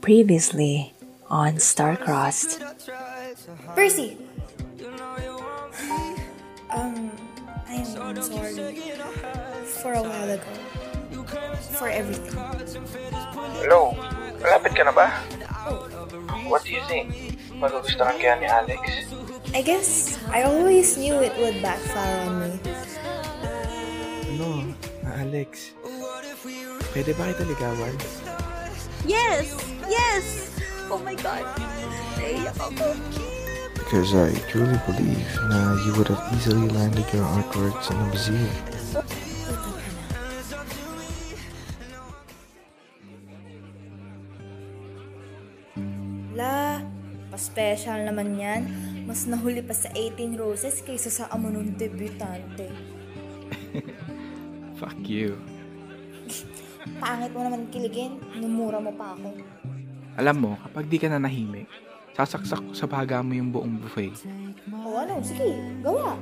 Previously on Starcrossed. Percy! Um, I'm sorry for a while ago. For everything. Hello, malapit ka na ba? What do you think? Magugustuhan kaya ni Alex? I guess I always knew it would backfire on me. Ano, Alex? Pwede ba kita ligawan? Yes! Yes! Oh my God! Naiyak ako. Because I truly believe na you would have easily landed your artworks in a museum. La, pa-special naman yan. Mas nahuli pa sa 18 roses kaysa sa amo nung debutante. Fuck you. Pangit mo naman kiligin, numura mo pa ako. Alam mo, kapag di ka na nahimik, sasaksak ko sa baga mo yung buong buffet. O ano, sige, gawa.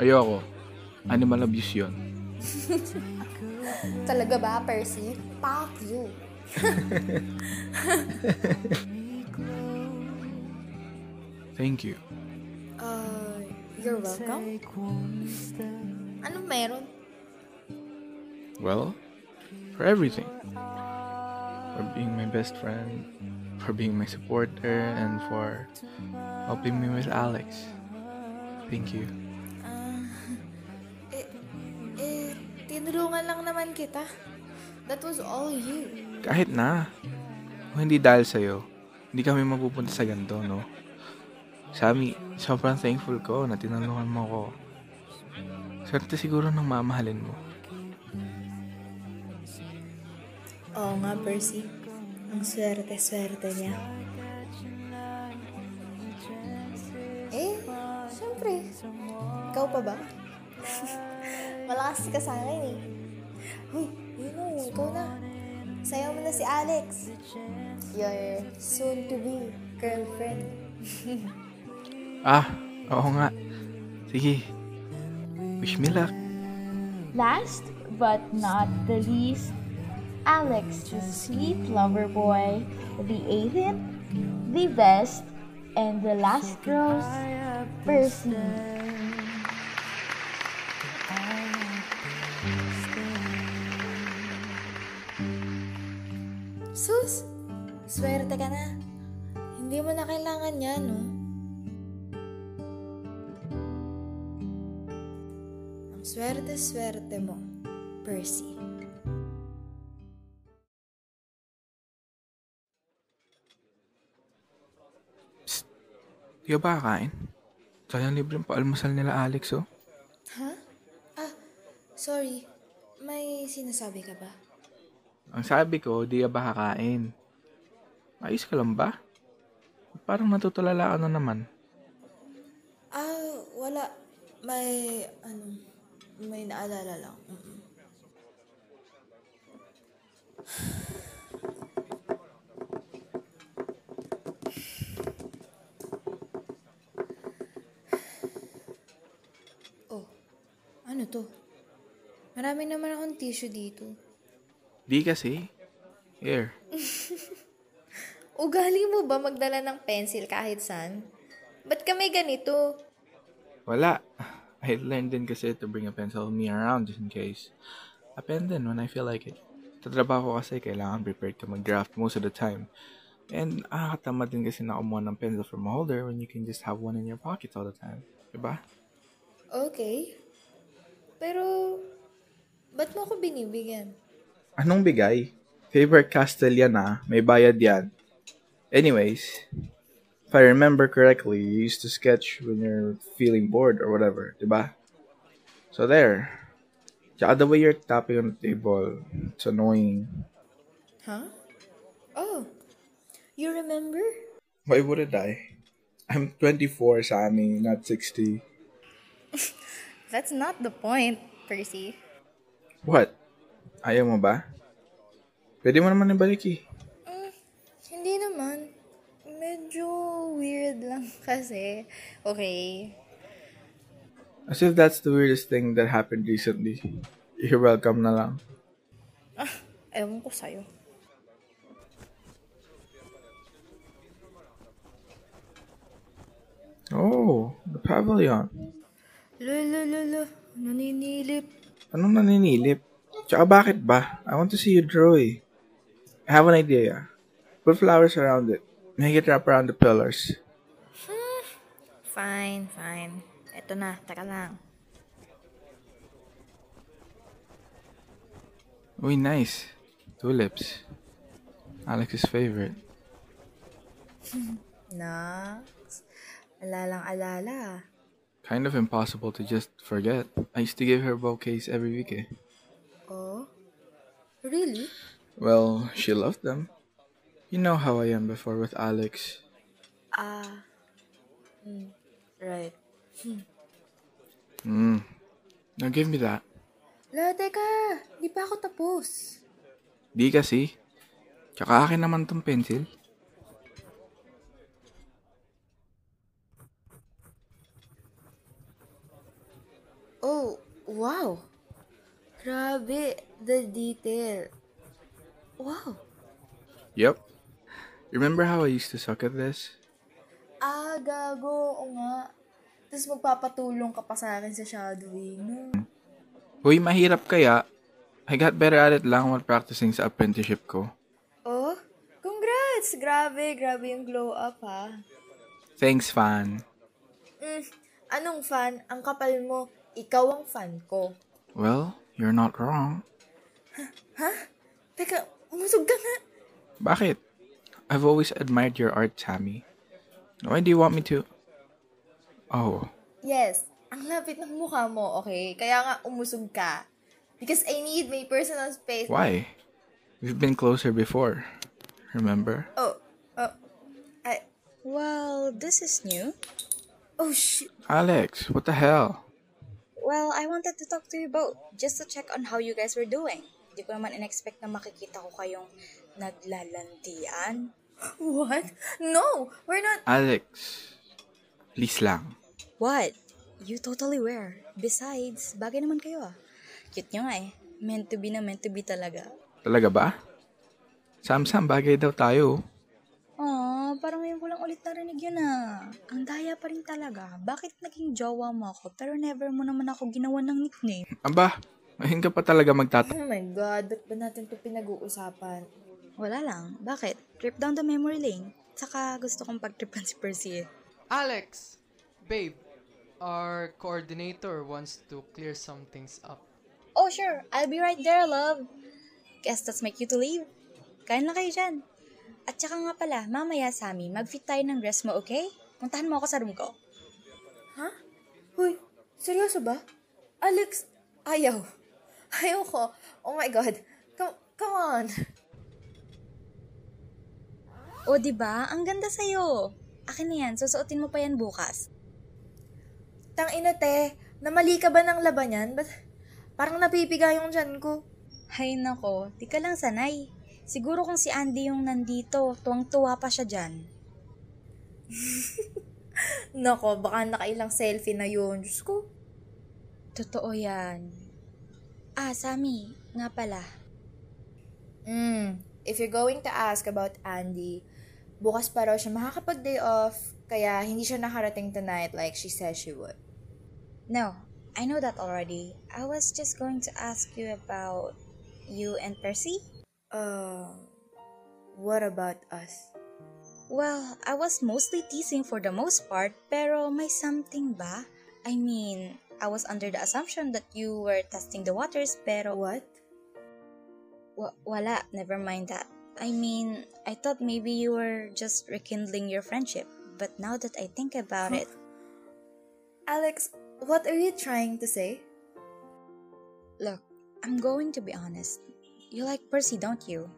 Ayoko. Animal abuse yun. Talaga ba, Percy? Fuck you. Thank you. Uh, you're welcome. Anong meron? Well, for everything. For being my best friend, for being my supporter, and for helping me with Alex. Thank you. Ah, eh, eh, tinulungan lang naman kita. That was all you. Kahit na. Kung hindi dahil sa'yo, hindi kami mapupunta sa ganito, no? Sami, sobrang thankful ko na tinulungan mo ko. Swerte siguro ng mamahalin mo. Oo nga, Percy. Ang swerte-swerte niya. Eh, syempre. Ikaw pa ba? Malakas ka sa akin eh. Huy, yun o, ikaw na. Sayaw mo na si Alex. Your soon-to-be girlfriend. Ah, oo nga. Sige. Wish me luck. Last but not the least, Alex, the sweet lover boy, the 18th, the best, and the last rose, Percy. Sus, swerte ka na. Hindi mo na kailangan yan, no? Ang swerte-swerte mo, Percy. Di ba kakain? Sayang libreng paalmusal nila Alex, oh. Ha? Ah, sorry. May sinasabi ka ba? Ang sabi ko, di ba kakain? Ayos ka lang ba? Parang natutulala ka na naman. Ah, wala. May, ano, may naalala lang. Mm-mm. To? Marami naman akong tissue dito. Di kasi. Here. Ugali mo ba magdala ng pencil kahit saan? Ba't kami ganito? Wala. I learned din kasi to bring a pencil with me around just in case. A pen din when I feel like it. Sa trabaho ko kasi kailangan prepared ka mag-draft most of the time. And nakakatamad din kasi na kumuha ng pencil from a holder when you can just have one in your pockets all the time. Diba? Okay. Pero, ba't mo ako binibigyan? Anong bigay? Favorite Castle yan ah. May bayad yan. Anyways, if I remember correctly, you used to sketch when you're feeling bored or whatever, diba? So there. Tsaka the way you're tapping on the table, it's annoying. Huh? Oh, you remember? Why wouldn't I? I'm 24, Sammy, not 60. That's not the point, Percy. What? Ayaw mo ba? Pwede mo naman ibalik eh. Mm, hindi naman. Medyo weird lang kasi. Okay. As if that's the weirdest thing that happened recently. You're welcome na lang. Ah, ayaw ko sa'yo. Oh, the pavilion. Lolo, naninilip. Anong naninilip? Tsaka bakit ba? I want to see you draw eh. I have an idea. Put flowers around it. Make it wrap around the pillars. Fine, fine. Eto na, taka lang. Uy, nice. Tulips. Alex's favorite. Nax, alalang alala. Kind of impossible to just forget. I used to give her bouquets every week eh. Oh? Really? Well, she loved them. You know how I am before with Alex. Ah. Hmm. Right. Hmm. Now give me that. La, teka. Di pa ako tapos. Di kasi. Tsaka akin naman tong pencil. Oh, wow. Grabe, the detail. Wow. Yep. Remember how I used to suck at this? Ah, gago. Oo nga. Tapos magpapatulong ka pa sa akin sa shadowing. No? Uy, mahirap kaya. I got better at it lang while practicing sa apprenticeship ko. Oh, congrats! Grabe, grabe yung glow up ha. Thanks, fan. Mm, anong fan? Ang kapal mo. Ikaw ang fan ko. Well, you're not wrong. Teka, umusog ka nga. Bakit? I've always admired your art, Tammy. Why do you want me to? Oh, Yes, ang lapit ng mukha mo, okay? Kaya nga umusog ka. Because I need my personal space. why? We've been closer before. Remember? Oh, oh, I, Well, this is new. oh shit. Alex, what the hell? Well, I wanted to talk to you both just to check on how you guys were doing. Hindi ko naman in-expect na makikita ko kayong naglalandian. What? No, we're not. Alex, please lang. What? You totally were. Besides, bagay naman kayo ah. Cute nyo nga eh. Meant to be na meant to be talaga. Talaga ba? Sam-sam, bagay daw tayo. Aw, parang ngayon ko lang ulit narinig yun ah. Ang daya pa rin talaga. Bakit naging jowa mo ako pero never mo naman ako ginawa ng nickname? Aba, ngayon ka pa talaga magtat... Oh my God, ba't ba natin ito pinag-uusapan? Wala lang. Bakit? Trip down the memory lane. Saka gusto kong pagtripan si Percy eh. Alex, babe, our coordinator wants to clear some things up. Oh, sure. I'll be right there, love. Guess that's my cue to leave. Kain na kayo dyan. At saka nga pala, mamaya, Sammy, mag-fit tayo ng dress mo, okay? Puntahan mo ako sa room ko. Ha? Hoy, seryoso ba? Alex, ayaw. Ayaw ko. Oh my God. Come, come on. O, di ba? Ang ganda sa'yo. Akin na yan. Susuotin mo pa yan bukas. Tang ina te, namali ka ba ng laban yan? Ba't parang napipiga yung tiyan ko? Hay nako, di ka lang sanay. Siguro kung si Andy yung nandito, tuwang-tuwa pa siya dyan. Nako, baka nakailang selfie na yun. Diyos ko. Totoo yan. Ah, Sammy, nga pala. Mm, if you're going to ask about Andy, bukas pa raw siya makakapag-day off, kaya hindi siya nakarating tonight like she said she would. No, I know that already. I was just going to ask you about you and Percy. Uh, what about us? Well, I was mostly teasing for the most part, pero may something ba? I mean, I was under the assumption that you were testing the waters, pero What? wa- wala, never mind that. I mean, I thought maybe you were just rekindling your friendship, but now that I think about it, Alex, what are you trying to say? look, I'm going to be honest. You like Percy, don't you?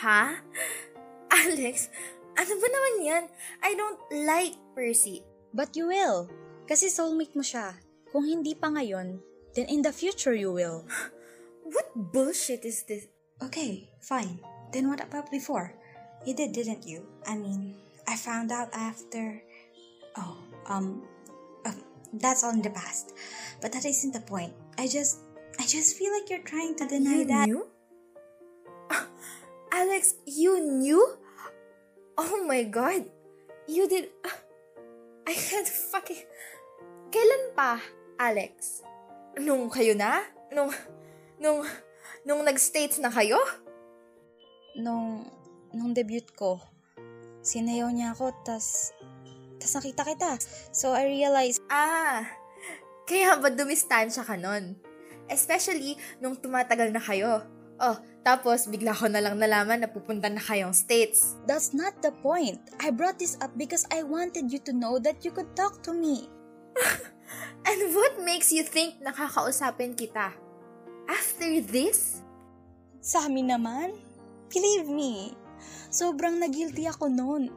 Ha? Alex, ano ba naman yan? I don't like Percy. But you will. Kasi soulmate mo siya. Kung hindi pa ngayon, then in the future you will. What bullshit is this? Okay, fine. Then what about before? You did, didn't you? I mean, I found out after. Oh, um, uh, that's all in the past. But that isn't the point. I just, I just feel like you're trying to deny you that. knew? Alex, you knew? Oh my god. You did... I can't fucking... Kailan pa, Alex? Nung kayo na? Nung... Nung... Nung nag-states na kayo? Nung, nung debut ko, sinayaw niya ako, tas, tas nakita kita. So I realized, Ah, kaya ba dumistansya ka nun? Especially nung tumatagal na kayo. Oh, tapos bigla ko na lang nalaman na pupunta na kayong States. that's not the point. I brought this up because I wanted you to know that you could talk to me. And what makes you think nakakausapin kita? After this? Sa amin naman, believe me, sobrang nagilty ako noon.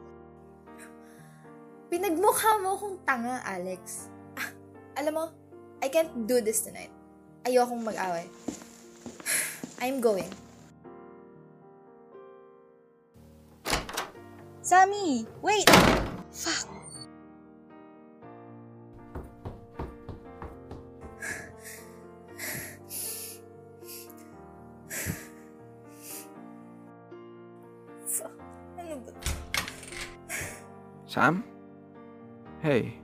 Pinagmukha mo akong tanga, Alex. Ah, alam mo, I can't do this tonight. Ayokong mag-away. I'm going. Sammy, wait! Fuck! Fuck. Ano? Sam? Hey,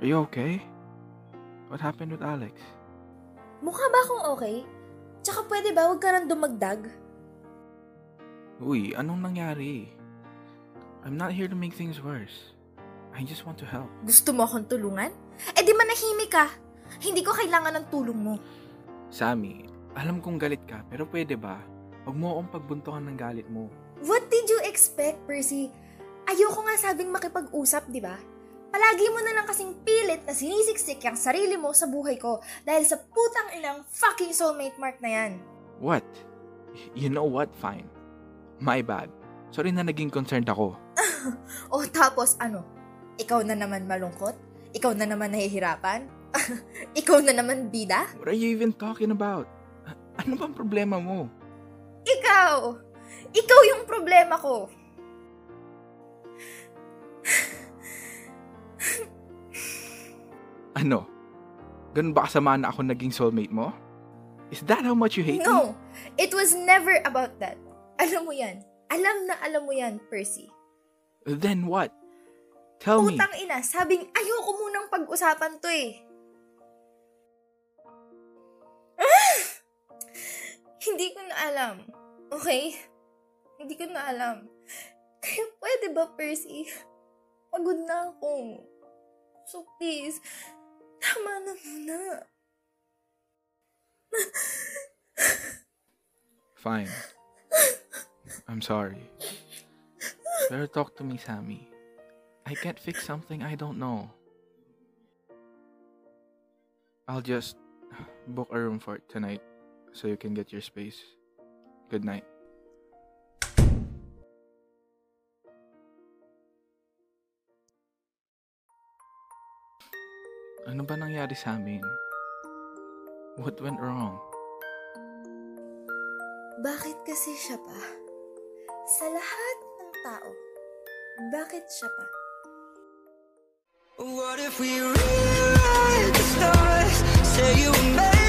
are you okay? What happened with Alex? Mukha ba akong okay? Tsaka pwede ba huwag ka nang dumagdag? Uy, anong nangyari? I'm not here to make things worse. I just want to help. Gusto mo akong tulungan? Eh di manahimik ka. Hindi ko kailangan ng tulong mo. Sammy, alam kong galit ka, pero pwede ba? Huwag mo akong pagbuntungan ng galit mo. What did you expect, Percy? Ayoko nga sabing makipag-usap, di ba? Palagi mo na lang kasing pilit na sinisiksik yung sarili mo sa buhay ko dahil sa putang inang fucking soulmate mark na yan. What? You know what? Fine. My bad. Sorry na naging concerned ako. O tapos ano? Ikaw na naman malungkot? Ikaw na naman nahihirapan? Ikaw na naman bida? What are you even talking about? Ano bang problema mo? Ikaw! Ikaw yung problema ko! Ano? Ganun ba kasama na ako naging soulmate mo? Is that how much you hate me? No! It was never about that. Alam mo yan. Alam na alam mo yan, Percy. Then what? Tell me. Putang ina, sabing ayoko munang pag-usapan to eh. Ah! Hindi ko na alam. Okay? Hindi ko na alam. Kaya pwede ba, Percy? Pagod na ako. So please, Fine. I'm sorry. Better talk to me, Sammy. I can't fix something I don't know. I'll just book a room for tonight so you can get your space. Good night. Ano ba nangyari sa amin? What went wrong? Bakit kasi siya pa? Sa lahat ng tao, bakit siya pa? What if we rewrite the stars? Say you were made